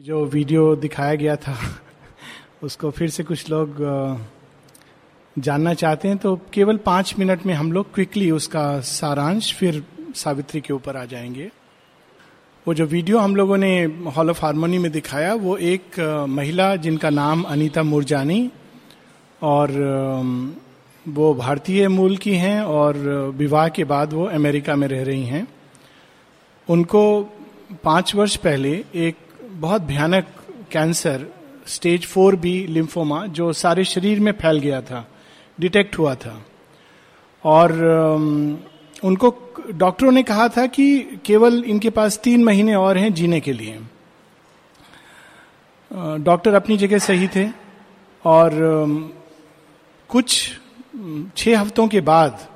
जो वीडियो दिखाया गया था, उसको फिर से कुछ लोग जानना चाहते हैं तो केवल पाँच मिनट में हम लोग क्विकली उसका सारांश फिर सावित्री के ऊपर आ जाएँगे। वो जो वीडियो हम लोगों ने हॉल ऑफ़ हारमोनी में दिखाया, वो एक महिला जिनका नाम अनीता मुरजानी और वो भारतीय मूल की हैं और विवाह के बाद वो अमेरिका में रह रही हैं। उनको पाँच वर्ष पहले एक बहुत भयानक cancer, stage four B lymphoma, जो सारे शरीर में फैल गया था, डिटेक्ट हुआ था। और उनको डॉक्टरों ने कहा था कि केवल इनके पास तीन महीने और हैं जीने के लिए। डॉक्टर अपनी जगह सही थे और कुछ छह हफ्तों के बाद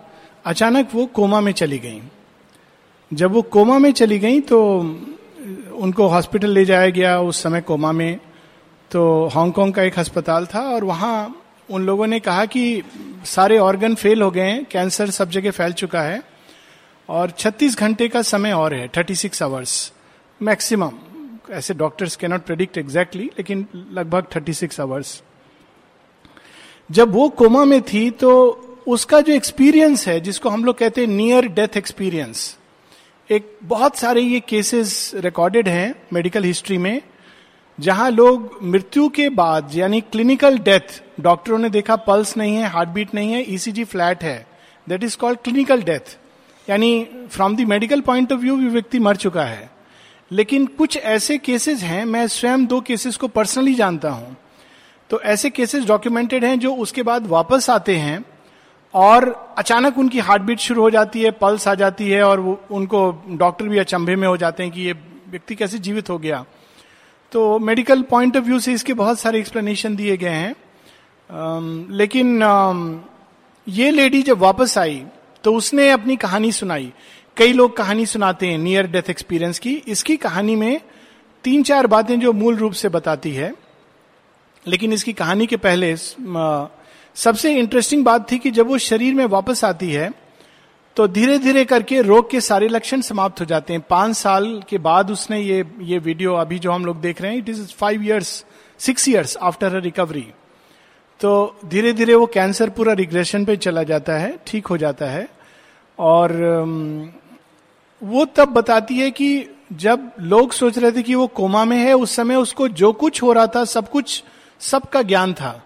अचानक वो कोमा में चली गई। जब वो कोमा में चली गई तो उनको हॉस्पिटल ले जाया गया उस समय कोमा में। तो हांगकांग का एक अस्पताल था और वहाँ उन लोगों ने कहा कि सारे ऑर्गन फेल हो गए हैं कैंसर सब जगह फैल चुका है और 36 घंटे का समय और है 36 सिक्स आवर्स मैक्सिमम ऐसे doctors can not predict exactly लेकिन लगभग 36 सिक्स आवर्स जब वो कोमा में थी तो उसका जो एक्सपीरियंस है, जिसको हम लोग कहते हैं नियर डेथ एक्सपीरियंस एक बहुत सारे ये केसेस रिकॉर्डेड हैं मेडिकल हिस्ट्री में, जहाँ लोग मृत्यु के बाद, यानी क्लिनिकल डेथ डॉक्टरों ने देखा पल्स नहीं है हार्ट बीट नहीं है ईसीजी e फ्लैट है. That is called clinical death यानी from the medical point of view भी व्यक्ति मर चुका है. लेकिन कुछ ऐसे केसेस हैं, मैं स्वयं दो केसेस को पर्सनली जानता हूँ. तो ऐसे केसेस डॉक्यूमेंटेड हैं जो उसके बाद वापस आते हैं और अचानक उनकी हार्ट बीट शुरू हो जाती है, पल्स आ जाती है और उनको डॉक्टर भी अचंभे में हो जाते हैं कि ये व्यक्ति कैसे जीवित हो गया। तो मेडिकल पॉइंट ऑफ़ व्यू से इसके बहुत सारे एक्सप्लेनेशन दिए गए हैं। लेकिन ये लेडी जब वापस आई तो उसने अपनी कहानी सुनाई। कई लोग कहानी सुनाते हैं नियर डेथ एक्सपीरियंस की। इसकी कहानी में तीन चार बातें जो मूल रूप से बताती है। लेकिन इसकी कहानी के पहले सबसे इंटरेस्टिंग बात थी कि जब वो शरीर में वापस आती है तो धीरे धीरे करके रोग के सारे लक्षण समाप्त हो जाते हैं। पाँच साल के बाद उसने ये ये वीडियो अभी जो हम लोग देख रहे हैं it is five years six years after recovery तो धीरे धीरे वो कैंसर पूरा रिग्रेशन पे चला जाता है, ठीक हो जाता है। और वो तब बताती है कि जब लोग सोच रहे थे कि वो कोमा में है, उस समय उसको जो कुछ हो रहा था, सब कुछ, सबका ज्ञान था।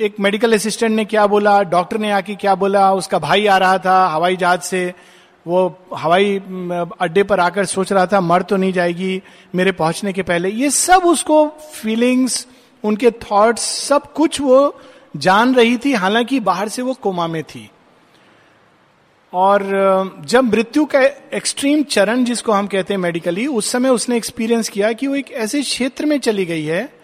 एक मेडिकल असिस्टेंट ने क्या बोला? डॉक्टर ने आके क्या बोला? उसका भाई आ रहा था हवाई जहाज़ से। वो हवाई अड्डे पर आकर सोच रहा था, मर तो नहीं जाएगी मेरे पहुँचने के पहले। ये सब उसको फीलिंग्स उनके थॉट्स सब कुछ वो जान रही थी। हालाँकि बाहर से वो कोमा में थी। और जब मृत्यु का एक्सट्रीम चरण जिसको हम कहते हैं मेडिकली उस समय उसने एक्सपीरियंस किया कि वो एक ऐसे क्षेत्र में चली गई है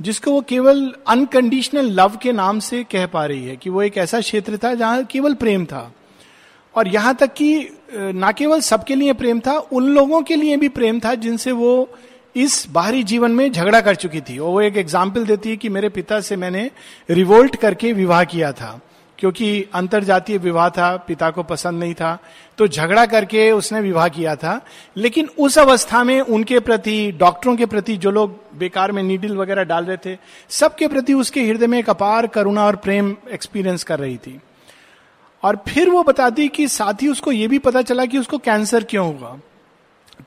जिसको वो केवल अनकंडीशनल लव के नाम से कह पा रही है, कि वो एक ऐसा क्षेत्र था जहाँ केवल प्रेम था। और यहाँ तक कि ना केवल सबके लिए प्रेम था, उन लोगों के लिए भी प्रेम था जिनसे वो इस बाहरी जीवन में झगड़ा कर चुकी थी। और वो एक एग्ज़ाम्पल देती है कि मेरे पिता से मैंने रिवोल्ट करके विवाह किया था। क्योंकि अंतर जातीय विवाह था, पिता को पसंद नहीं था तो झगड़ा करके उसने विवाह किया था। लेकिन उस अवस्था में उनके प्रति, डॉक्टरों के प्रति जो लोग बेकार में नीडल वगैरह डाल रहे थे, सबके प्रति उसके हृदय में एक अपार करुणा और प्रेम एक्सपीरियंस कर रही थी। और फिर वो बताती कि साथ ही उसको ये भी पता चला कि उसको कैंसर क्यों हुआ।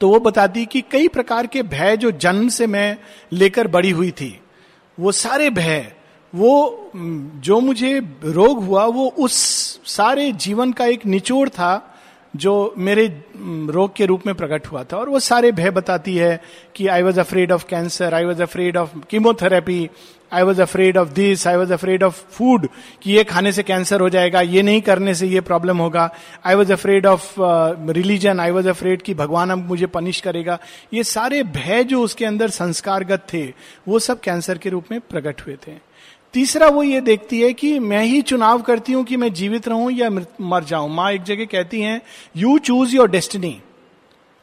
तो वो बताती कि कई प्रकार के भय जो जन्म से मैं लेकर बड़ी हुई थी, वो सारे भय वो जो मुझे रोग हुआ, वो उस सारे जीवन का एक निचोड़ था, जो मेरे रोग के रूप में प्रकट हुआ था। और वो सारे भय बताती है कि I was afraid of cancer I was afraid of chemotherapy I was afraid of this I was afraid of food कि ये खाने से कैंसर हो जाएगा, ये नहीं करने से ये प्रॉब्लम होगा। I was afraid of religion I was afraid कि भगवान अब मुझे पनिश करेगा। ये सारे भय जो उसके अंदर संस्कारगत थे, वो सब कैंसर के रूप में प्रकट हुए थे। तीसरा वो ये देखती है कि मैं ही चुनाव करती हूँ कि मैं जीवित रहूँ या मर जाऊँ। माँ एक जगह कहती हैं you choose your destiny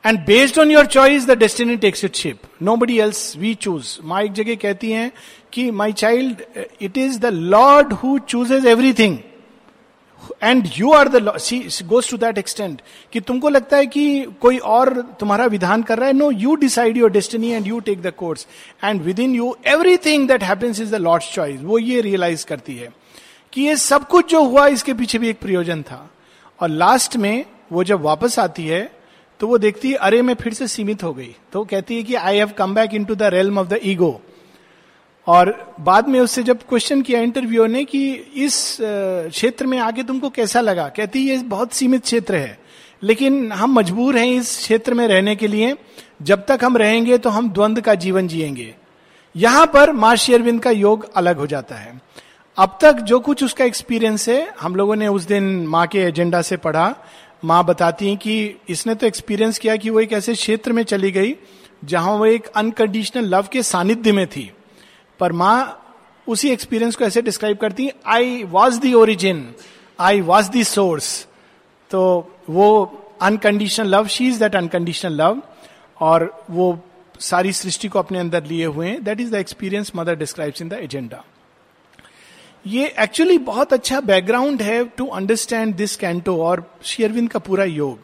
and based on your choice the destiny takes it ship nobody else we choose माँ एक जगह कहती हैं कि my child it is the Lord who chooses everything and you are the sea goes to that extent कि तुमको लगता है कि कोई और तुम्हारा विधान कर रहा है? No you decide your destiny and you take the course and within you everything that happens is the Lord's choice वो ये रियलाइज़ करती है कि ये सब कुछ जो हुआ, इसके पीछे भी एक प्रयोजन था। और लास्ट में वो जब वापस आती है तो वो देखती है, अरे, मैं फिर से सीमित हो गई। तो कहती है कि I have come back into the realm of the ego और बाद में उससे जब क्वेश्चन किया इंटरव्यू ने कि इस क्षेत्र में आके तुमको कैसा लगा? कहती, ये बहुत सीमित क्षेत्र है, लेकिन हम मजबूर हैं इस क्षेत्र में रहने के लिए। जब तक हम रहेंगे तो हम द्वंद का जीवन जिएँगे। यहाँ पर माँ शेरविंद का योग अलग हो जाता है। अब तक जो कुछ उसका एक्सपीरियंस है, हम लोगों ने उस दिन माँ के एजेंडा से पढ़ा। माँ बताती हैं कि इसने तो एक्सपीरियंस किया कि वो एक ऐसे क्षेत्र में चली गई, जहाँ वो एक अनकंडीशनल लव के सानिध्य में थी। पर माँ उसी एक्सपीरियंस को ऐसे डिस्क्राइब करती है I was the origin I was the source तो वो unconditional love she is that unconditional love और वो सारी सृष्टि को अपने अंदर लिए हुए हैं। That is the experience mother describes in the agenda ये एक्चुअली बहुत अच्छा बैकग्राउंड है टू अंडरस्टैंड दिस कैंटो और शेयरविंद का पूरा योग।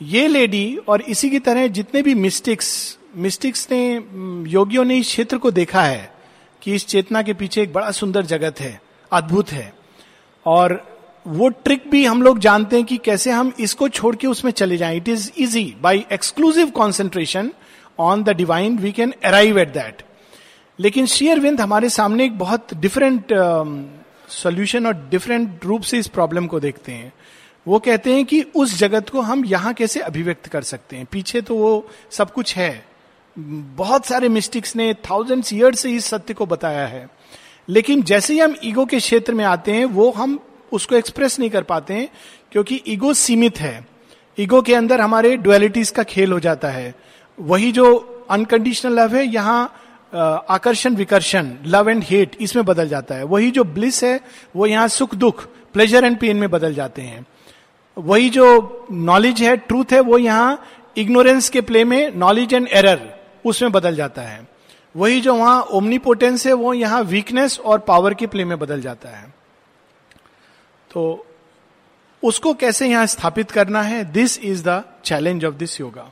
ये लेडी और इसी की तरह जितने भी मिस्टिक्स मिस्टिक्स ने योगियों ने इस क्षेत्र को देखा है कि इस चेतना के पीछे एक बड़ा सुंदर जगत है अद्भुत है। और वो ट्रिक भी हम लोग जानते हैं कि कैसे हम इसको छोड़ के उसमें चले जाएँ। It is easy by exclusive concentration on the divine we can arrive at that लेकिन शेयरविंद हमारे सामने एक बहुत डिफरेंट सोल्यूशन um, और डिफरेंट रूप से इस प्रॉब्लम को देखते हैं। वो कहते हैं कि उस जगत को हम यहाँ कैसे अभिव्यक्त कर सकते हैं? पीछे तो वो सब कुछ है। बहुत सारे मिस्टिक्स ने थाउज़ेंड ईयर से इस सत्य को बताया है। लेकिन जैसे ही हम ईगो के क्षेत्र में आते हैं, वो हम उसको एक्सप्रेस नहीं कर पाते हैं, क्योंकि ईगो सीमित है। ईगो के अंदर हमारे डुअलिटीज का खेल हो जाता है। वही जो अनकंडीशनल लव है, यहाँ आकर्षण, विकर्षण लव एंड हेट इसमें बदल जाता है। वही जो ब्लिस है, वो यहाँ सुख, दुख प्लेजर एंड पेन में बदल जाते हैं। वही जो नॉलेज है ट्रूथ है, वो यहाँ इग्नोरेंस के प्ले में नॉलेज एंड एरर उसमें बदल जाता है। वही जो वहाँ ओमनीपोटेंस है, वो यहाँ वीकनेस और पावर के प्ले में बदल जाता है। तो उसको कैसे यहाँ स्थापित करना है? This is the challenge of this yoga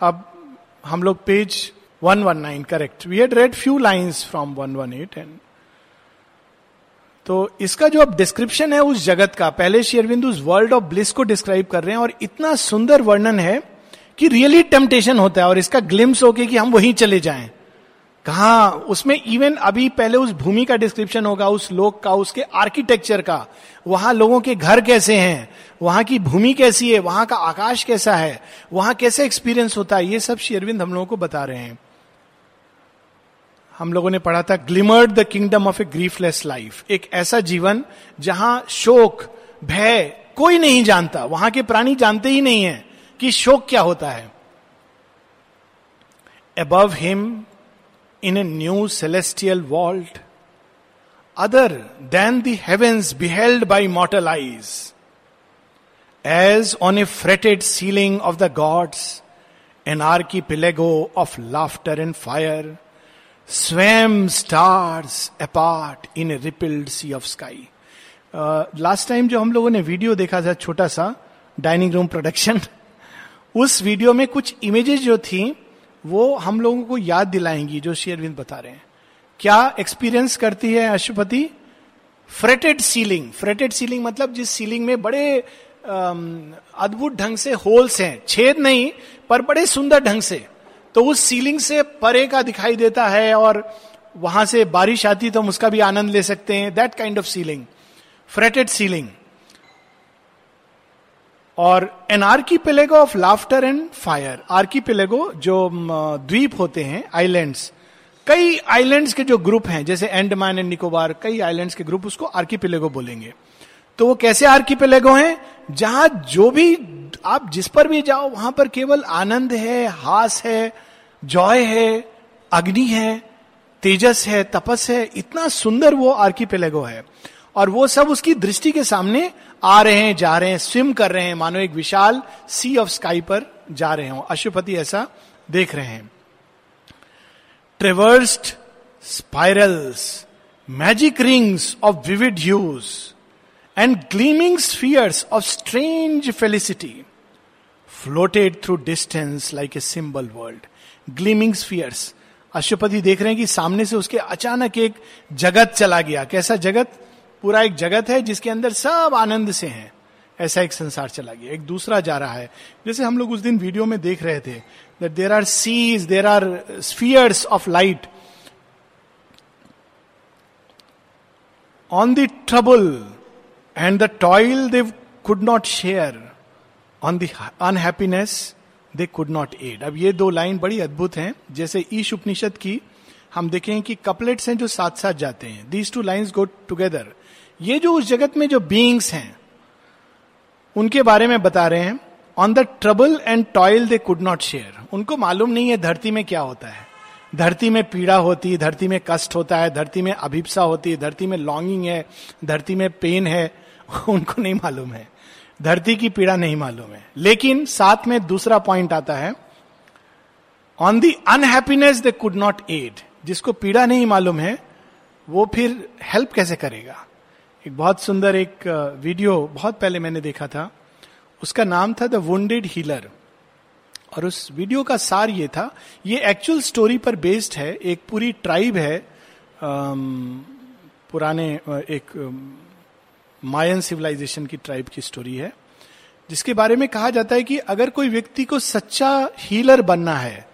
अब हम लोग page 119 correct we had read few lines from 118 and तो इसका जो अब डिस्क्रिप्शन है उस जगत का, पहले शेयरबिंदु वर्ल्ड ऑफ़ ब्लिस को डिस्क्राइब कर रहे हैं और इतना सुंदर वर्णन है कि रियली टेम्पटेशन होता है और इसका ग्लिम्स होके कि हम वहीं चले जाएँ। कहा, उसमें इवन अभी पहले उस भूमि का डिस्क्रिप्शन होगा, उस लोक का, उसके आर्किटेक्चर का। वहाँ लोगों के घर कैसे हैं? वहाँ की भूमि कैसी है? वहाँ का आकाश कैसा है? वहाँ कैसे एक्सपीरियंस होता है? ये सब शेरविंद हम लोगों को बता रहे हैं। हम लोगों ने पढ़ा था glimmered the kingdom of a griefless life एक ऐसा जीवन जहाँ शोक, भय कोई नहीं जानता। वहाँ के प्राणी जानते ही नहीं है। कि शोक क्या होता है? Above him in a new celestial vault other than the heavens beheld by mortal eyes as on a fretted ceiling of the gods an archipelago of laughter and fire swam stars apart in a rippled sea of sky last time जो हम लोगों ने video देखा था छोटा सा dining room production उस video में कुछ इमेजेस जो थी, वो हम लोगों को याद दिलाएँगी, जो शेयरविंद बता रहे हैं। क्या एक्सपीरियंस करती है अशुपति फ्रेटेड सीलिंग फ्रेटेड सीलिंग मतलब जिस सीलिंग में बड़े अद्भुत ढंग से होल्स हैं। छेद नहीं, पर बड़े सुंदर ढंग से। तो उस सीलिंग से परे का दिखाई देता है और वहाँ से बारिश आती तो हम उसका भी आनंद ले सकते हैं। That kind of ceiling fretted ceiling और an archipelago of laughter and fire archipelago जो द्वीप होते हैं आइलैंड्स कई आइलैंड्स के जो ग्रुप हैं, जैसे एंडमान एंड निकोबार कई आइलैंड्स के ग्रुप उसको आर्की पिलेगो बोलेंगे. तो वो कैसे आर्की पिलेगो हैं? जहाँ जो भी आप जिस पर भी जाओ, वहाँ पर केवल आनंद है, हास है, जॉय है, अग्नि है, तेजस है, तपस है, इतना सुंदर वो आर्किपेलेगो है. और वो सब उसकी दृष्टि के सामने आ रहे हैं, जा रहे हैं स्विम कर रहे हैं। मानो एक विशाल सी ऑफ़ स्काई पर जा रहे हो। अशुपति ऐसा देख रहे हैं। Traversed spirals magic rings of vivid hues and gleaming spheres of strange felicity floated through distance like a symbol world gleaming spheres अशुपति देख रहे हैं कि सामने से उसके अचानक एक जगत चला गया। कैसा जगत? पूरा एक जगत है जिसके अंदर सब आनंद से हैं। ऐसा एक संसार चला गया, एक दूसरा जा रहा है। जैसे हम लोग उस दिन वीडियो में देख रहे थे there are seas there are spheres of light on the trouble and the toil they could not share on the unhappiness they could not aid अब ये दो लाइन बड़ी अद्भुत हैं। जैसे ईश उपनिषद की, हम देखें कि कपलेट्स हैं जो साथ साथ जाते हैं। These two lines go together ये जो उस जगत में जो बींग्स हैं, उनके बारे में बता रहे हैं on the trouble and toil they could not share उनको मालूम नहीं है धरती में क्या होता है। धरती में पीड़ा होती है धरती में कष्ट होता है, धरती में अभिप्सा होती है धरती में लॉन्गिंग है, धरती में पेन है, उनको नहीं मालूम है। धरती की पीड़ा नहीं मालूम है। लेकिन साथ में दूसरा पॉइंट आता है on the unhappiness they could not aid जिसको पीड़ा नहीं मालूम है, वो फिर हेल्प कैसे करेगा? एक बहुत सुंदर एक वीडियो बहुत पहले मैंने देखा था। उसका नाम था द वुंडेड हीलर और उस वीडियो का सार ये था, ये एक्चुअल स्टोरी पर बेस्ड है, एक पूरी ट्राइब है पुराने एक मायन सिविलाइजेशन की ट्राइब की स्टोरी है, जिसके बारे में कहा जाता है कि अगर कोई व्यक्ति को सच्चा हीलर बनना है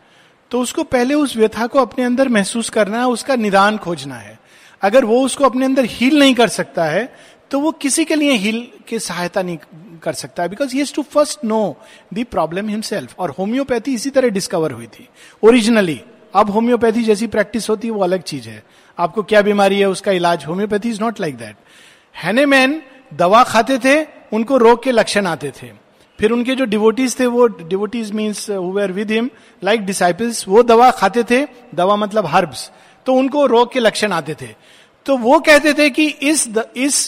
तो उसको पहले उस व्यथा को अपने अंदर महसूस करना है, उसका निदान खोजना है। अगर वो उसको अपने अंदर हील नहीं कर सकता है तो वो किसी के लिए हील की सहायता नहीं कर सकता है because he to first know the problem himself और होम्योपैथी इसी तरह डिस्कवर हुई थी। ओरिजिनली अब होम्योपैथी जैसी प्रैक्टिस होती है, वो अलग चीज़ है। आपको क्या बीमारी है, उसका इलाज homeopathy is not like that Hahnemann दवा खाते थे, उनको रोग के लक्षण आते थे। फिर उनके जो डिवोटीज थे, वो devotees means were with him like disciples वो दवा खाते थे। दवा मतलब हर्ब्स तो उनको रोग के लक्षण आते थे। तो वो कहते थे कि इस द, इस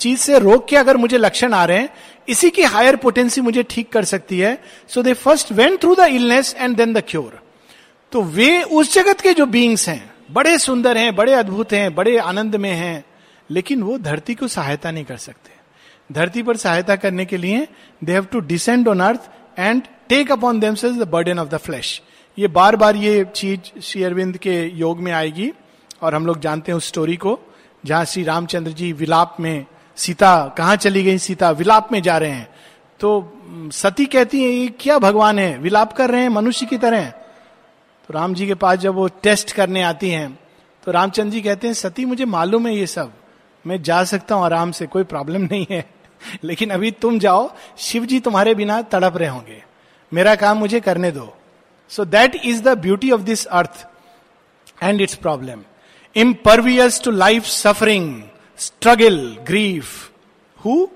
चीज़ से रोग के अगर मुझे लक्षण आ रहे हैं इसी की हायर पोटेंसी मुझे ठीक कर सकती है। So they first went through the illness and then the cure तो वे उस जगत के जो बींग्स हैं बड़े सुंदर हैं बड़े अद्भुत हैं बड़े आनंद में हैं लेकिन वो धरती को सहायता नहीं कर सकते। धरती पर सहायता करने के लिए they have to descend on earth and take upon themselves the burden of the flesh ये बार बार ये चीज़ श्री अरविंद के योग में आएगी और हम लोग जानते हैं उस स्टोरी को, जहाँ श्री रामचंद्र जी विलाप में सीता कहाँ चली गई? सीता विलाप में जा रहे हैं। तो सती कहती है, ये क्या भगवान है? विलाप कर रहे हैं, मनुष्य की तरह तो राम जी के पास जब वो टेस्ट करने आती हैं तो रामचंद्र जी कहते हैं, सती, मुझे मालूम है ये सब। मैं जा सकता हूँ आराम से, कोई प्रॉब्लम नहीं है। लेकिन अभी तुम जाओ, शिव जी तुम्हारे बिना तड़प रहे होंगे। मेरा काम मुझे करने दो। So that is the beauty of this earth and its problem impervious to life suffering struggle grief who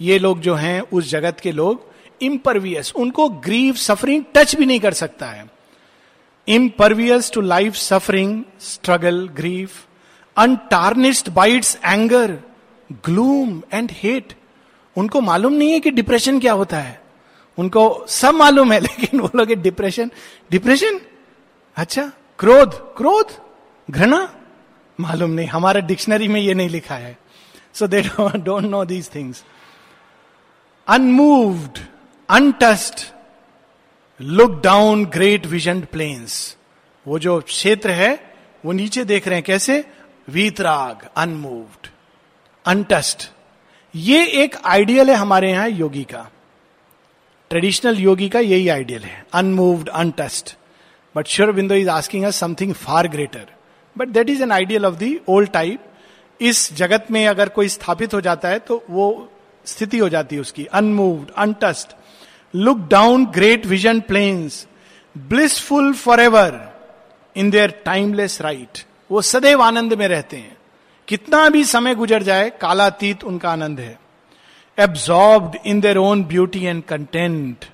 ये लोग जो हैं, उस जगत के लोग इम्परवियस उनको ग्रीफ सफरिंग टच भी नहीं कर सकता है. Impervious to life suffering struggle grief untarnished by its anger gloom and hate उनको मालूम नहीं है कि डिप्रेशन क्या होता है. उनको सब मालूम है, लेकिन वो लोग डिप्रेशन डिप्रेशन अच्छा क्रोध क्रोध? घृणा? मालूम नहीं, हमारा डिक्शनरी में ये नहीं लिखा है। So they don't know these things unmoved untouched look down great vision planes वो जो क्षेत्र है, वो नीचे देख रहे हैं, कैसे? वीतराग अनमूव्ड अनटस्ट ये एक आइडियल है हमारे यहाँ योगी का। ट्रेडिशनल योगी का यही आइडियल है। Unmoved untouched but Sri Aurobindo is asking us something far greater but that is an ideal of the old type इस जगत में अगर कोई स्थापित हो जाता है तो वो स्थिति हो जाती है उसकी। Unmoved untouched look down great vision planes blissful for ever in their timeless right वो सदैव आनंद में रहते हैं। कितना भी समय गुजर जाए, कालातीत उनका आनंद है। Absorbed in their own beauty and content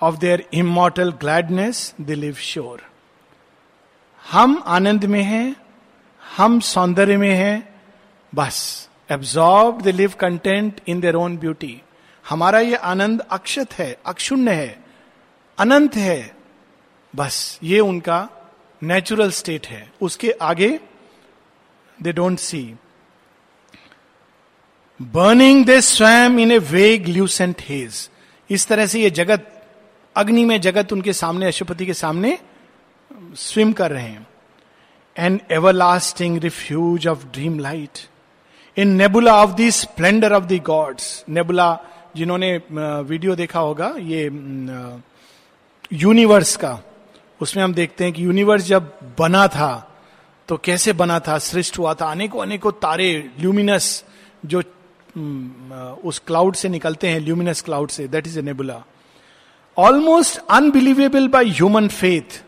of their immortal gladness they live sure हम आनंद में हैं, हम सौंदर्य में हैं, बस absorb they live content in their own beauty हमारा ये आनंद अक्षत है अक्षुण्य है, अनंत है, बस, ये उनका नेचुरल स्टेट है। उसके आगे दे डोंट सी बर्निंग दे स्वयं इन ए वेग ल्यूसेंट हेज इस तरह से ये जगत, अग्नि में जगत उनके सामने, अशुपति के सामने स्विम कर रहे हैं। An everlasting refuge of dream light in nebula of the splendour of the gods nebula जिन्होंने वीडियो देखा होगा, ये यूनिवर्स का। उसमें हम देखते हैं कि यूनिवर्स जब बना था तो कैसे बना था? सृष्ट हुआ था। अनेकों अनेकों तारे ल्यूमिनस जो उस क्लाउड से निकलते हैं ल्यूमिनस क्लाउड से that is a nebula almost unbelievable by human faith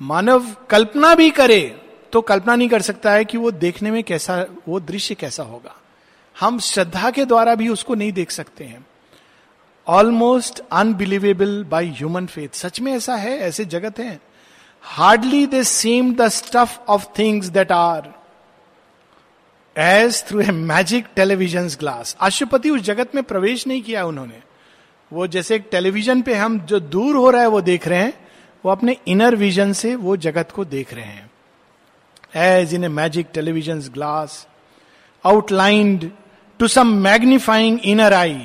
मानव कल्पना भी करे तो कल्पना नहीं कर सकता है कि वो देखने में कैसा, वो दृश्य कैसा होगा। हम श्रद्धा के द्वारा भी उसको नहीं देख सकते हैं। Almost unbelievable by human faith सच में ऐसा है? ऐसे जगत है? Hardly they seem the stuff of things that are as through a magic television glass Ashwapati उस जगत में प्रवेश नहीं किया उन्होंने। वो जैसे एक टेलीविज़न पे हम जो दूर हो रहा है वो देख रहे हैं, वो अपने इनर विजन से वो जगत को देख रहे हैं। As in a magic television glass outlined to some magnifying inner eye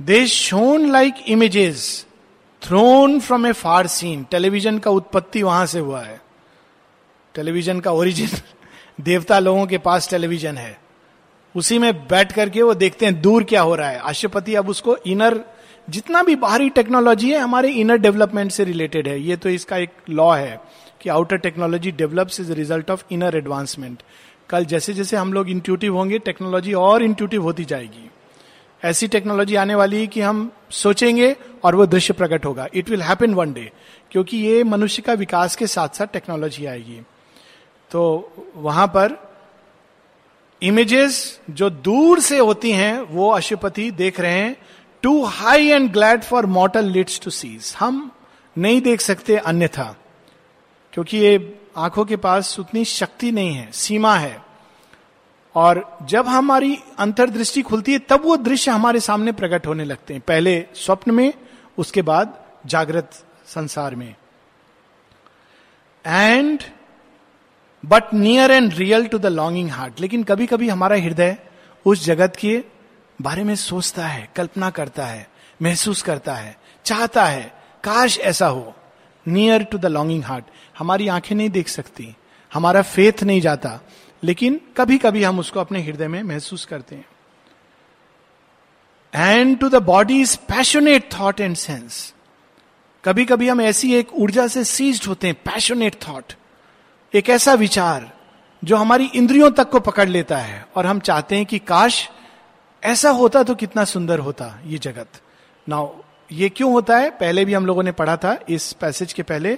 they shone like images thrown from a far scene television का उत्पत्ति वहाँ से हुआ है। टेलीविज़न का ओरिजिन देवता लोगों के पास टेलीविज़न है। उसी में बैठ करके वो देखते हैं, दूर क्या हो रहा है। आशुपति अब उसको इनर, जितना भी बाहरी टेक्नोलॉजी है, हमारे इनर डेवलपमेंट से रिलेटेड है। ये तो इसका एक लॉ है कि outer technology develops is result of inner advancement. कल जैसे जैसे हम लोग इंट्यूटिव होंगे, टेक्नोलॉजी और इंट्यूटिव होती जाएगी। ऐसी टेक्नोलॉजी आने वाली है कि हम सोचेंगे और वो दृश्य प्रकट होगा। It will happen one day क्योंकि ये मनुष्य का विकास के साथ साथ टेक्नोलॉजी आएगी। तो वहाँ पर इमेजेस जो दूर से होती हैं, वो अशुपति देख रहे हैं too high and glad for mortal lids to seize हम नहीं देख सकते अन्यथा, क्योंकि ये आँखों के पास उतनी शक्ति नहीं है, सीमा है। और जब हमारी अंतर्दृष्टि खुलती है, तब वो दृश्य हमारे सामने प्रकट होने लगते हैं। पहले स्वप्न में, उसके बाद जागृत संसार में। And but near and real to the longing heart लेकिन कभी कभी हमारा हृदय उस जगत के बारे में सोचता है, कल्पना करता है, महसूस करता है, चाहता है, काश ऐसा हो। Near to the longing heart हमारी आँखें नहीं देख सकती, हमारा फेथ नहीं जाता, लेकिन कभी कभी हम उसको अपने हृदय में महसूस करते हैं। And to the body is passionate thought and sense कभी कभी हम ऐसी एक ऊर्जा से सीज्ड होते हैं पैशनेट थॉट एक ऐसा विचार जो हमारी इंद्रियों तक को पकड़ लेता है और हम चाहते हैं कि काश ऐसा होता तो कितना सुंदर होता ये जगत। नाउ ये क्यों होता है? पहले भी हम लोगों ने पढ़ा था इस पैसेज के पहले,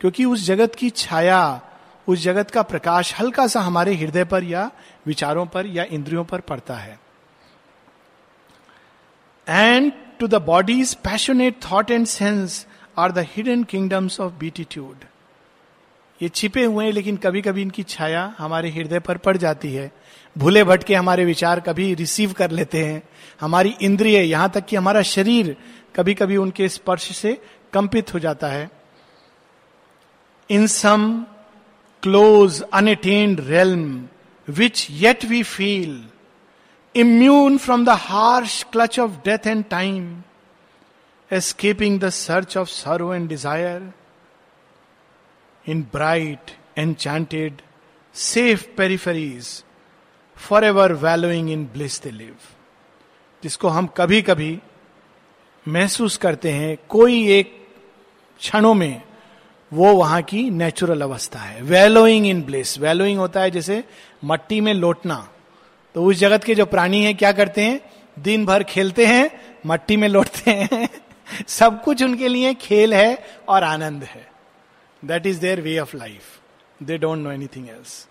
क्योंकि उस जगत की छाया, उस जगत का प्रकाश हल्का सा हमारे हृदय पर या विचारों पर या इंद्रियों पर पड़ता है। And to the body's passionate thought and sense are the hidden kingdoms of beatitude ये छिपे हुए हैं, लेकिन कभी कभी इनकी छाया हमारे हृदय पर पड़ जाती है। भूले भटके हमारे विचार कभी रिसीव कर लेते हैं। हमारी इंद्रिय, यहाँ तक कि हमारा शरीर कभी कभी उनके स्पर्श से कंपित हो जाता है। In some close unattained realm which yet we feel immune from the harsh clutch of death and time escaping the search of sorrow and desire bright enchanted safe peripheries for ever wallowing in bliss they live जिसको हम कभी कभी महसूस करते हैं, कोई एक क्षणों में, वो वहाँ की नेचुरल अवस्था है। वेलोइंग इन ब्लिस वेलोइंग होता है जैसे मट्टी में लोटना। तो उस जगत के जो प्राणी हैं, क्या करते हैं? दिन भर खेलते हैं, मट्टी में लौटते हैं। सब कुछ उनके लिए खेल है और आनंद है। That is their way of life they don't know anything else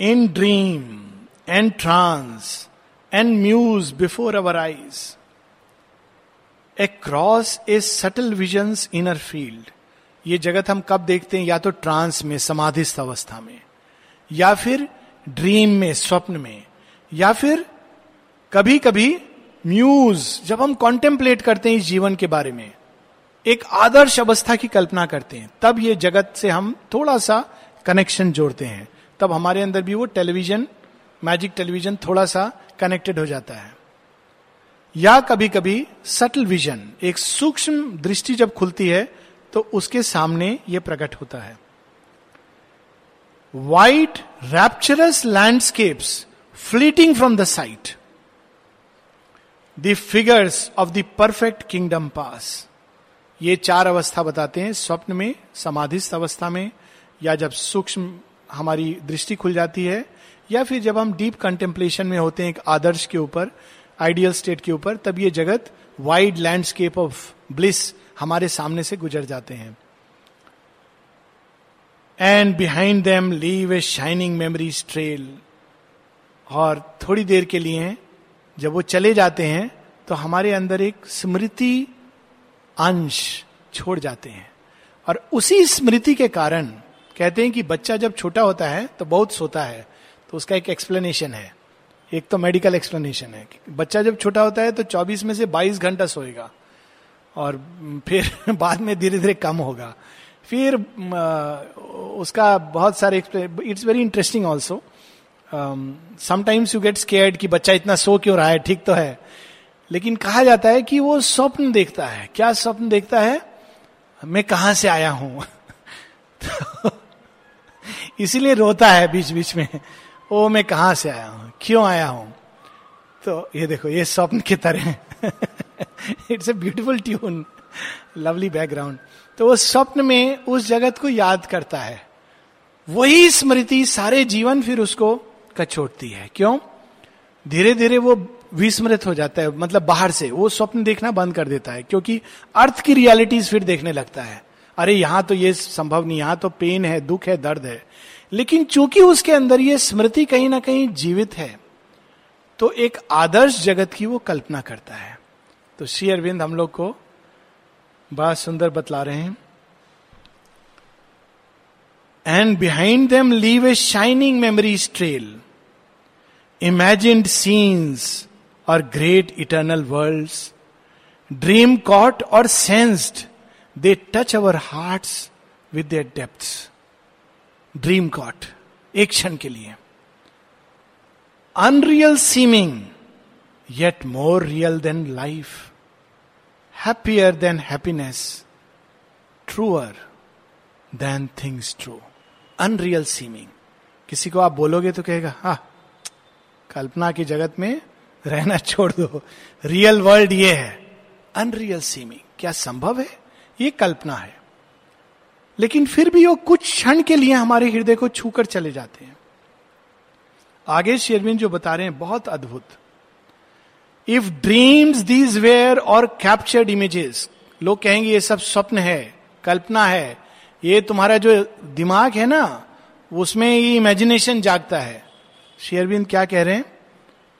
in dream and trance and muse before our eyes across a subtle vision inner field ये जगत हम कब देखते हैं? या तो ट्रांस में, समाधिस्थ अवस्था में, या फिर ड्रीम में, स्वप्न में, या फिर कभी कभी म्यूज जब हम कॉन्टेम्पलेट करते हैं इस जीवन के बारे में एक आदर्श अवस्था की कल्पना करते हैं। तब ये जगत से हम थोड़ा सा कनेक्शन जोड़ते हैं। तब हमारे अंदर भी वो टेलीविज़न मैजिक टेलीविज़न थोड़ा सा कनेक्टेड हो जाता है। या कभी कभी सटल विजन एक सूक्ष्म दृष्टि जब खुलती है तो उसके सामने ये प्रकट होता है। White rapturous landscapes fleeting from the sight the figures of the perfect kingdom pass ये चार अवस्था बताते हैं, स्वप्न में, समाधिस्थ अवस्था में, या जब सूक्ष्म हमारी दृष्टि खुल जाती है, या फिर जब हम डीप कंटेम्पलेशन में होते हैं एक आदर्श के ऊपर आइडियल स्टेट के ऊपर, तब ये जगत वाइड लैंडस्केप ऑफ़ ब्लिस हमारे सामने से गुजर जाते हैं। And behind them leave a shining memories trail और थोड़ी देर के लिए, जब वो चले जाते हैं तो हमारे अंदर एक स्मृति अंश छोड़ जाते हैं। और उसी स्मृति के कारण कहते हैं कि बच्चा जब छोटा होता है तो बहुत सोता है तो उसका एक एक्सप्लेनेशन है। एक तो मेडिकल एक्सप्लेनेशन है बच्चा जब छोटा होता है तो 24 में से 22 घंटा सोएगा और फिर बाद में धीरे धीरे कम होगा। फिर उसका बहुत सारे it's very interesting also sometimes you get scared कि बच्चा इतना सो क्यों रहा है, ठीक तो है। लेकिन कहा जाता है कि वो स्वप्न देखता है। क्या स्वप्न देखता है? मैं कहाँ से आया हूँ? इसीलिए रोता है बीच बीच में। ओ, मैं कहाँ से आया हूँ? क्यों आया हूँ? तो ये देखो, ये स्वप्न की तरह। It's a beautiful tune lovely background तो वो स्वप्न में उस जगत को याद करता है। वही स्मृति सारे जीवन फिर उसको कछोड़ती है। क्यों? धीरे धीरे वो विस्मृत हो जाता है मतलब बाहर से। वो स्वप्न देखना बंद कर देता है, क्योंकि अर्थ की रियलिटीज फिर देखने लगता है। अरे, यहाँ तो ये संभव नहीं, यहाँ तो पेन है, दुख है, दर्द है। लेकिन चूँकि उसके अंदर ये स्मृति कहीं ना कहीं जीवित है तो एक आदर्श जगत की वो कल्पना करता है। तो श्री अरविंद हम लोग को बड़ा सुंदर बतला रहे हैं। And behind them leave a shining memories trail imagined scenes or great eternal world dream caught or sensed they touch our heart with their depth dream caught एक क्षण के लिए। Unreal seeming yet more real than life happier than happiness truer than things true unreal seeming किसी को आप बोलोगे तो कहेगा, हा, कल्पना की जगत में रहना छोड़ दो। रियल वर्ल्ड ये है। अनरियल सीमिंग क्या संभव है? ये कल्पना है। लेकिन फिर भी वो कुछ क्षण के लिए हमारे हृदय को छूकर चले जाते हैं। आगे शेरविन जो बता रहे हैं, बहुत अद्भुत। If dreams these were or captured images लोग कहेंगे, ये सब स्वप्न है, कल्पना है। ये तुम्हारा जो दिमाग है ना, उसमें ये इमेजिनेशन जागता है। शेयरबिंद क्या कह रहे हैं?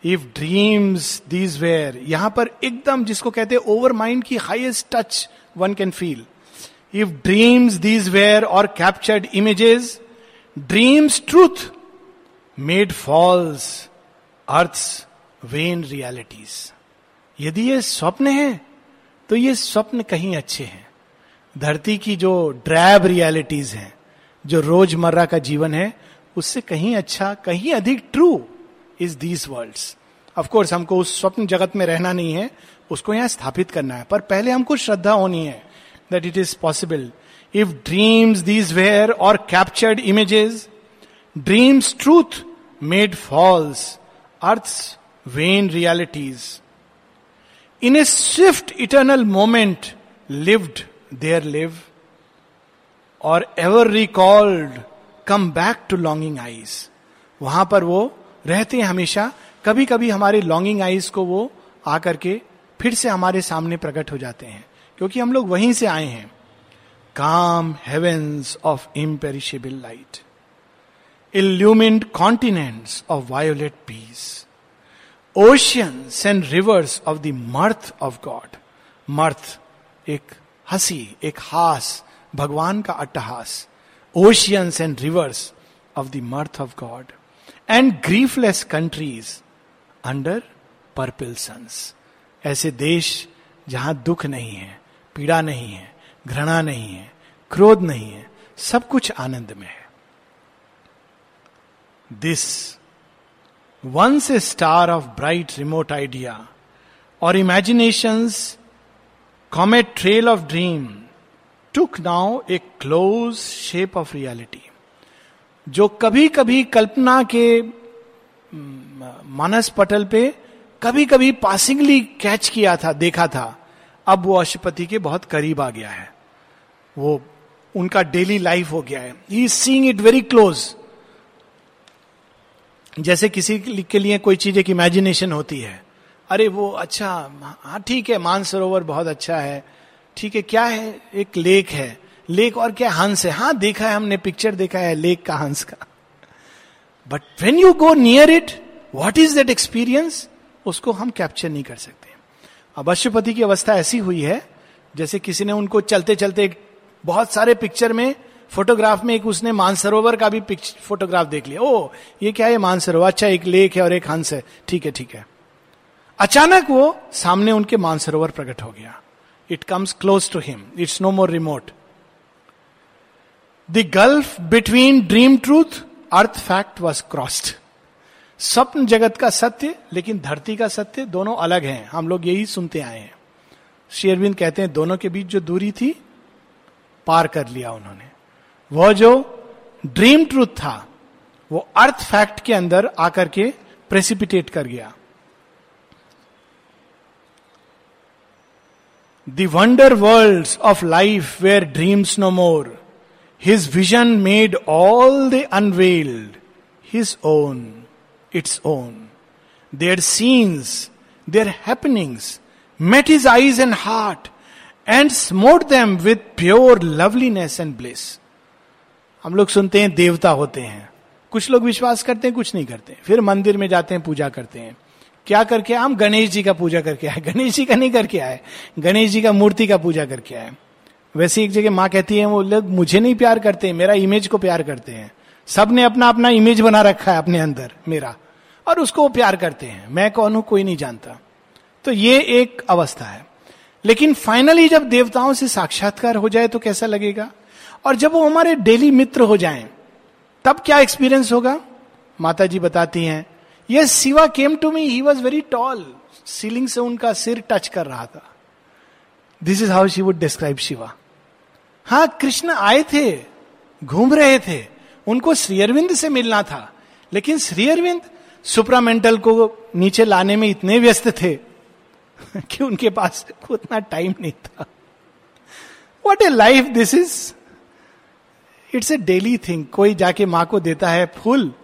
इफ़ ड्रीम्स दीज वेयर यहाँ पर एकदम जिसको कहते हैं ओवर माइंड की highest touch one can feel if dreams these were or captured images dreams truth made false earth's vain realities यदि ये स्वप्न है तो ये स्वप्न कहीं अच्छे हैं। धरती की जो ड्रैब रियलिटीज हैं, जो रोज़मर्रा का जीवन है, उससे कहीं अच्छा कहीं अधिक true is these world of course हमको उस स्वप्न जगत में रहना नहीं है, उसको यहाँ स्थापित करना है। पर पहले हमको श्रद्धा होनी है that it is possible if dreams these were or captured images dreams truth made false earth's vain realities in a swift eternal moment lived their live or ever recalled come back to longing eyes वहाँ पर वो रहते हैं हमेशा कभी कभी हमारे longing eyes को वो आकर के फिर से हमारे सामने प्रकट हो जाते हैं, क्योंकि हम लोग वहीं से आए हैं। Calm heavens of imperishable light illumined continents of violet peace oceans and rivers of the mirth of God mirth एक हँसी, एक हास, भगवान का अट्टहास oceans and rivers of the mirth of God and griefless countries under purple suns ऐसे देश जहाँ दुख नहीं है, पीड़ा नहीं है, घृणा नहीं है, क्रोध नहीं है, सब कुछ आनंद में है। This once a star of bright remote idea or imagination comet trail of dream took now a close shape of reality जो कभी कभी कल्पना के मानस पटल पे कभी कभी पासिंगली कैच किया था, देखा था, अब वो अशुपति के बहुत करीब आ गया है। वो, उनका डेली लाइफ हो गया है। He seeing it very close जैसे किसी के लिए कोई चीज़ एक इमेजिनेशन होती है। अरे वो अच्छा हाँ ठीक है, मानसरोवर बहुत अच्छा है। ठीक है, क्या है? एक लेक है। लेक और क्या हंस है? हाँ देखा है हमने पिक्चर देखा है, लेक का हंस का। But when you go near it what is that experience उसको हम कैप्चर नहीं कर सकते। अब अशुपति की अवस्था ऐसी हुई है, जैसे किसी ने उनको चलते चलते बहुत सारे पिक्चर में फोटोग्राफ में एक उसने मानसरोवर का भी फोटोग्राफ देख लिया। ओ ये क्या है, मानसरोवर? अच्छा एक लेक है और एक हंस है। ठीक है ठीक है। अचानक वो सामने उनके मानसरोवर प्रकट हो गया। It comes close to him it's no more remote the gulf between dream truth earth fact was crossed स्वप्न जगत का सत्य, लेकिन धरती का सत्य दोनों अलग हैं। हम लोग यही सुनते आए हैं। शेरविंद कहते हैं, दोनों के बीच जो दूरी थी, पार कर लिया उन्होंने। वह जो ड्रीम ट्रूथ था, वो अर्थ फैक्ट के अंदर आकर के प्रेसिपिटेट कर गया। The wonder world of life where dreams no more his vision made all the unveiled his own its own their scenes their happenings met his eyes and heart and smote them with pure loveliness and bliss हम लोग सुनते हैं, देवता होते हैं। कुछ लोग विश्वास करते हैं, कुछ नहीं करते फिर मंदिर में जाते हैं, पूजा करते हैं। क्या करके हम गणेश जी का पूजा करके आए। गणेश जी का नहीं करके आए। गणेश जी का मूर्ति का पूजा करके आए। वैसे एक जगह माँ कहती है, वो लोग मुझे नहीं प्यार करते, मेरा इमेज को प्यार करते हैं। सबने अपना अपना इमेज बना रखा है अपने अंदर, मेरा। और उसको वो प्यार करते हैं। मैं कौन हूँ, कोई नहीं जानता। तो ये एक अवस्था है। लेकिन फाइनली जब देवताओं से साक्षात्कार हो जाए तो कैसा लगेगा? और जब वो हमारे डेली मित्र हो जाएँ, तब क्या एक्सपीरियंस होगा? माता जी बताती हैं ये Shiva came to me he was very tall ceiling से उनका सिर टच कर रहा था. This is how she would describe Shiva हाँ कृष्ण आए थे, घूम रहे थे। उनको श्री अरविंद से मिलना था। लेकिन श्री अरविंद सुप्रामेंटल को नीचे लाने में इतने व्यस्त थे कि उनके पास उतना टाइम नहीं था। What a life this is it's a daily thing कोई जाके माँ को देता है फूल।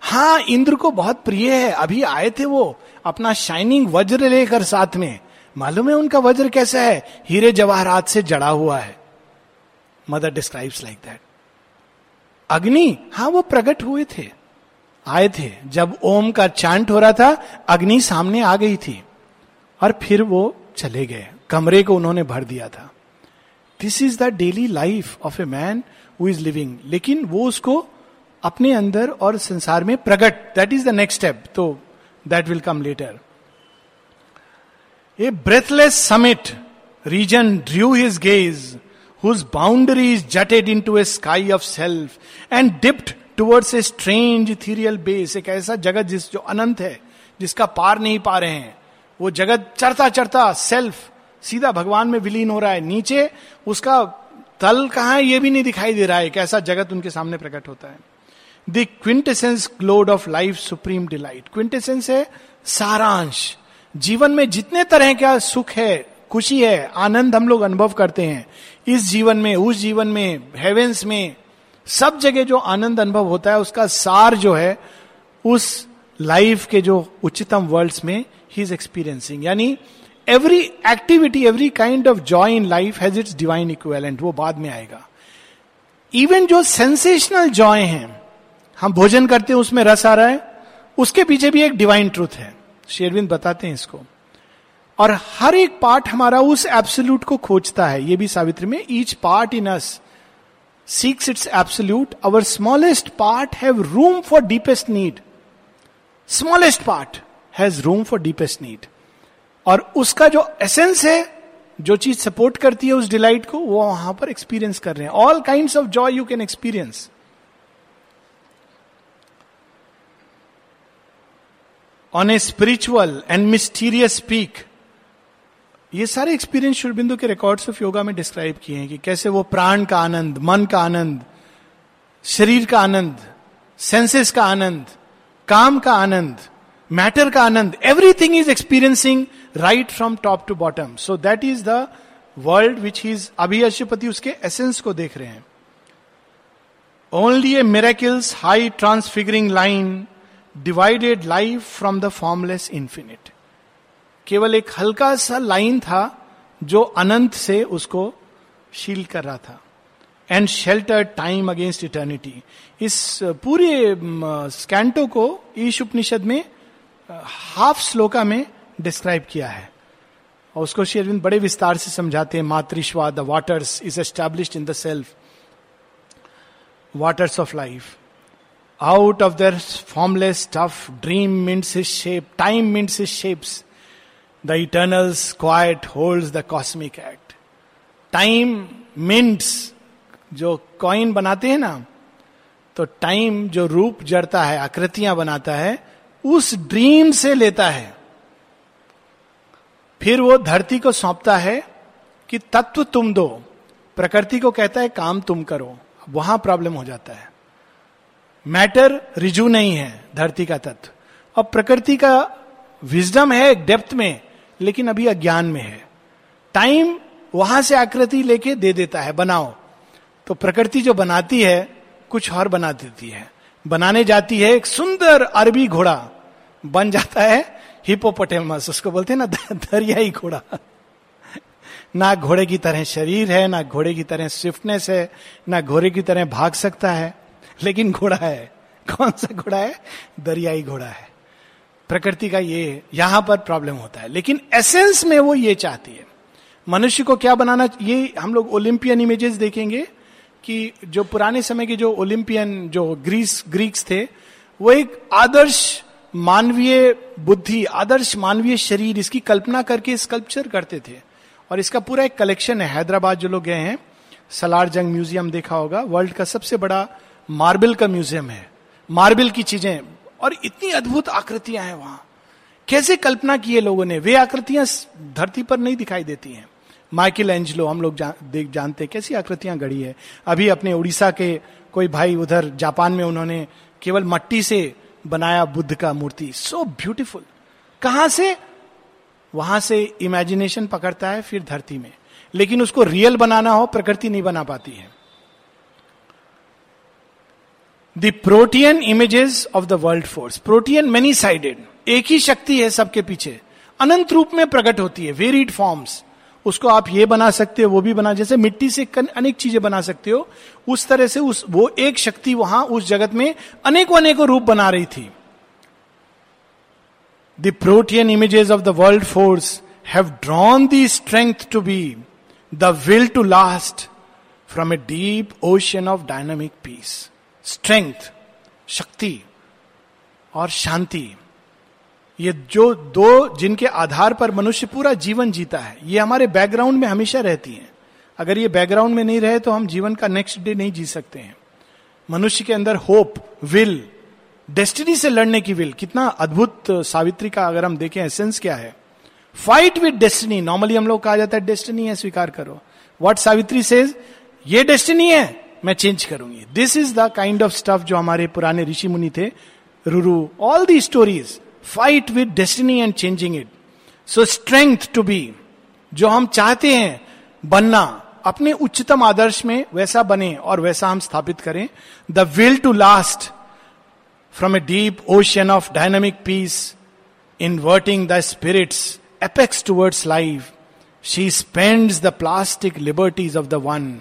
हाँ इंद्र को बहुत प्रिय है। अभी आए थे वो अपना शाइनिंग वज्र लेकर साथ में। मालूम है उनका वज्र कैसा है? हीरे जवाहरात से जड़ा हुआ है। मदर डिस्क्राइब्स लाइक दैट अग्नि हाँ वो प्रकट हुए थे। आए थे। जब ओम का चांट हो रहा था, अग्नि सामने आ गई थी और फिर वो चले गए। कमरे को उन्होंने भर दिया था। This is the daily life of a man who is living लेकिन वो उसको अपने अंदर और संसार में प्रकट। That is the next step तो that will come later a breathless summit region drew his gaze whose boundaries jutted into a sky of self and dipped towards a strange ethereal base, एक ऐसा जगत जिस जो अनंत है, जिसका पार नहीं पा रहे हैं, वो जगत चढ़ता चढ़ता सेल्फ सीधा भगवान में विलीन हो रहा है, नीचे उसका तल कहा है, ये भी नहीं दिखाई दे रहा है कैसा जगत उनके सामने प्रकट होता है। The quintessence glowed of life supreme delight quintessence है सारांश। जीवन में जितने तरह का सुख है, खुशी है, आनंद हम लोग अनुभव करते हैं इस जीवन में, उस जीवन में हेवेंस में, सब जगह जो आनंद अनुभव होता है, उसका सार जो है, उस लाइफ के जो उच्चतम वर्ल्ड्स में ही इज़ एक्सपीरियंसिंग यानी every activity every kind of joy in life has its divine equivalent वो बाद में आएगा। इवन जो सेंसेशनल जॉय है, हम भोजन करते हैं, उसमें रस आ रहा है, उसके पीछे भी एक डिवाइन ट्रूथ है। शेरविंद बताते हैं इसको। और हर एक पार्ट हमारा उस एब्सोल्यूट को खोजता है। ये भी सावित्री में each part in us seeks its absolute our smallest part have room for deepest need smallest part has room for deepest need और उसका जो एसेंस है, जो चीज़ सपोर्ट करती है उस डिलाइट को, वो वहाँ पर एक्सपीरियंस कर रहे हैं। All kind of joy you can experience on a spiritual and mysterious peak ये सारे एक्सपीरियंस शुरबिंदु के रिकॉर्ड्स ऑफ़ योगा में डिस्क्राइब किए हैं कि कैसे वो प्राण का आनंद, मन का आनंद, शरीर का आनंद सेंसेस का आनंद, काम का आनंद मैटर का आनंद everything is experiencing right from top to bottom so that is the world which is अभी अशुपति उसके एसेंस को देख रहे हैं only a miracle's high transfiguring line divided life from the formless infinite केवल एक हल्का सा लाइन था जो अनंत से उसको शील कर रहा था। And shelter time against eternity इस पूरे स्कैंटो को ईश उपनिषद में हाफ़ श्लोका में डिस्क्राइब किया है। और उसको शेरविंद बड़े विस्तार से समझाते हैं। Matarishwa the waters is establish in the self waters of life out of their formless stuff dream mints his shape time mints his shapes the eternal's quiet hold the cosmic act time mints जो coin बनाते हैं ना तो time जो रूप जड़ता है, आकृतियाँ बनाता है, उस ड्रीम से लेता है। फिर वो धरती को सौंपता है कि तत्व तुम दो। प्रकृति को कहता है, काम तुम करो। वहाँ प्रॉब्लम हो जाता है। मैटर रिजू नहीं है, धरती का तत्व। और प्रकृति का विजडम है डेप्थ में। लेकिन अभी अज्ञान में है। टाइम वहाँ से आकृति लेके दे देता है, बनाओ। तो प्रकृति जो बनाती है, कुछ और बना देती है। बनाने जाती है एक सुंदर अरबी घोड़ा। बन जाता है हिपोपोटेमस उसको बोलते हैं ना दरियाई घोड़ा। ना घोड़े की तरह शरीर है, ना घोड़े की तरह स्विफ्टनेस है, ना घोड़े की तरह भाग सकता है। लेकिन घोड़ा है। कौन सा घोड़ा है? दरियाई घोड़ा है। प्रकृति का ये यहाँ पर प्रॉब्लम होता है। लेकिन एसेंस में वो ये चाहती है। मनुष्य को क्या बनाना ये हम लोग ओलिंपियन इमेजेस देखेंगे कि जो पुराने समय के जो ओलिंपियन जो ग्रीस ग्रीक्स थे, वो एक आदर्श मानवीय बुद्धि, आदर्श मानवीय शरीर, इसकी कल्पना करके स्कल्पचर करते थे। और इसका पूरा एक कलेक्शन है। हैदराबाद जो लोग गए हैं, सलार जंग म्यूज़ियम देखा होगा। वर्ल्ड का सबसे बड़ा मार्बल का म्यूज़ियम है। मार्बल की चीज़ें और इतनी अद्भुत आकृतियाँ हैं वहाँ। कैसे कल्पना की है लोगों ने? वे आकृतियाँ धरती पर नहीं दिखाई देती हैं। माइकल एंजलो हम लोग जा, देख जानते कैसी आकृतियाँ गढ़ी है। अभी अपने उड़ीसा के कोई भाई उधर जापान में उन्होंने केवल मट्टी से बनाया बुद्ध का मूर्ति। सो ब्यूटिफुल कहाँ से? वहाँ से इमेजिनेशन पकड़ता है फिर धरती में। लेकिन उसको रियल बनाना हो प्रकृति नहीं बना पाती है। The protean images of the world force protean many sided एक ही शक्ति है सबके पीछे अनंत रूप में प्रकट होती है वेरिड फॉर्म्स उसको आप ये बना सकते हो वो भी बना जैसे मिट्टी से अनेक चीज़ें बना सकते हो उस तरह से उस वो एक शक्ति वहाँ उस जगत में अनेकों अनेकों रूप बना रही थी the protean images of the world force have drawn the strength to be the will to last from a deep ocean of dynamic peace strength शक्ति और शांति। ये जो दो जिनके आधार पर मनुष्य पूरा जीवन जीता है, ये हमारे बैकग्राउंड में हमेशा रहती हैं। अगर ये बैकग्राउंड में नहीं रहे तो हम जीवन का नेक्स्ट डे नहीं जी सकते हैं। मनुष्य के अंदर होप विल डेस्टिनी से लड़ने की विल कितना अद्भुत सावित्री का अगर हम देखें एसेंस क्या है? फाइट विद डेस्टिनी नॉर्मली हम लोग कहा जाता है डेस्टिनी है, स्वीकार करो। वट सावित्री सेज ये डेस्टिनी है मैं चेंज करूँगी। This is the kind of stuff जो हमारे पुराने ऋषि मुनि थे Ruru all the stories fight with destiny and changing it so strength to be जो हम चाहते हैं बनना, अपने उच्चतम आदर्श में वैसा बने और वैसा हम स्थापित करें। The will to last from a deep ocean of dynamic peace inverting the spirit's apex towards life she spend the plastic liberties of the one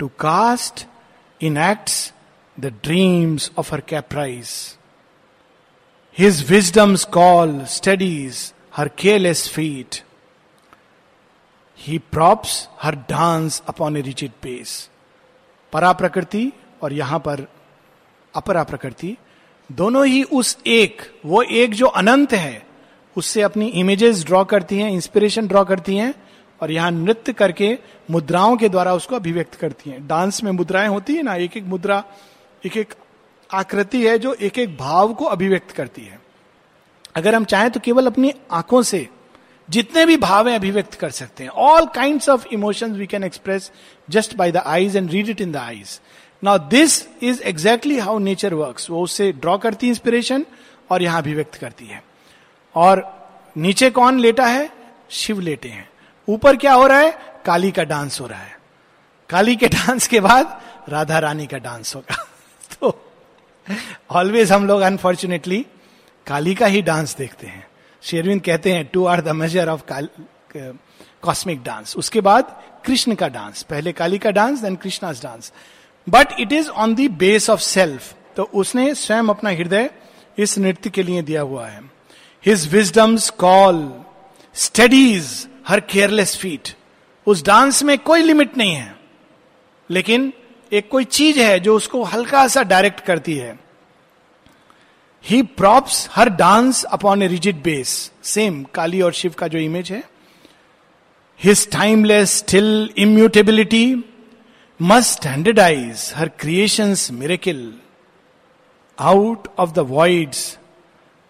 to cast acts the dreams of her caprice His wisdom's call steadies her careless feet. He props her dance upon a rigid pace. परा प्रकृति और यहाँ पर अपरा प्रकृति दोनों ही उस एक, वो एक जो अनंत है, उससे अपनी इमेजेस ड्रॉ करती हैं इंस्पिरेशन ड्रॉ करती हैं और यहाँ नृत्य करके मुद्राओं के द्वारा उसको अभिव्यक्त करती हैं। डांस में मुद्राएँ होती है ना एक एक मुद्रा एक एक आकृति है जो एक एक भाव को अभिव्यक्त करती है। अगर हम चाहें तो केवल अपनी आँखों से जितने भी भाव हैं अभिव्यक्त कर सकते हैं। All kind of emotions we can express just by the eyes and read it in the eyes now this is exactly how nature work वो उससे ड्रॉ करती है इंस्पिरेशन और यहाँ अभिव्यक्त करती है। और नीचे कौन लेटा है? शिव लेटे हैं। ऊपर क्या हो रहा है? काली का डांस हो रहा है। काली के डांस के बाद राधा रानी का डांस होगा। तो ऑलवेज हम लोग अनफॉर्चुनेटली काली का ही डांस देखते हैं। शेरविंद कहते हैं two are the major of cosmic dance उसके बाद कृष्ण का डांस। पहले काली का dance then Krishna's dance but it is on the base of self तो उसने स्वयं अपना हृदय इस नृत्य के लिए दिया हुआ है। His wisdom's call studies her careless feet उस डांस में कोई लिमिट नहीं है। लेकिन एक कोई चीज़ है जो उसको हल्का सा डायरेक्ट करती है। He props her dance upon a rigid base same Kali और शिव का जो इमेज है। His timeless still immutability must standardise her creations miracle out of the void's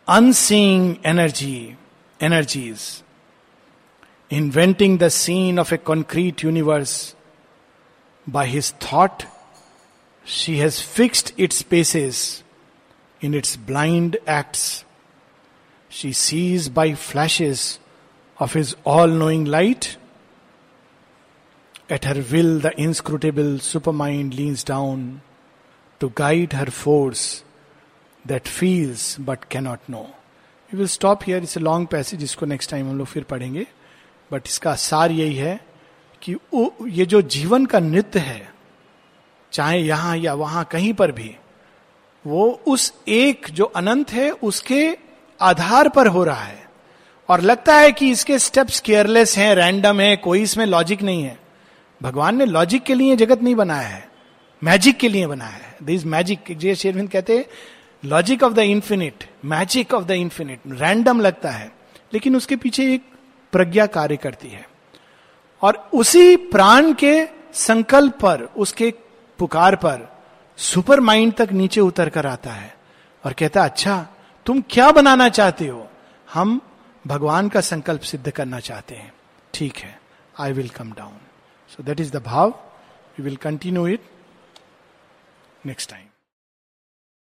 unseeing energy energies inventing the scene of a concrete universe. By his thought, she has fixed its spaces in its blind acts. She sees by flashes of his all knowing light. At her will, the inscrutable supermind leans down to guide her force that feels but cannot know. We will stop here. It's a long passage. इसको next time हम लोग फिर पढ़ेंगे but इसका सार यही है कि ये जो जीवन का नृत्य है, चाहे यहाँ या वहाँ कहीं पर भी, वो उस एक जो अनंत है, उसके आधार पर हो रहा है। और लगता है कि इसके स्टेप्स केयरलेस हैं रैंडम है, कोई इसमें लॉजिक नहीं है। भगवान ने लॉजिक के लिए जगत नहीं बनाया है। मैजिक के लिए बनाया है। दिस मैजिक जय शेरविंद कहते हैं logic of the infinite magic of the infinite random लगता है। लेकिन उसके पीछे एक प्रज्ञा कार्य करती है। और उसी प्राण के संकल्प पर, उसके पुकार पर, सुपर माइंड तक नीचे उतर कर आता है और कहता अच्छा तुम क्या बनाना चाहते हो? हम भगवान का संकल्प सिद्ध करना चाहते हैं। ठीक है I will come down so that is the भाव। We will continue it next time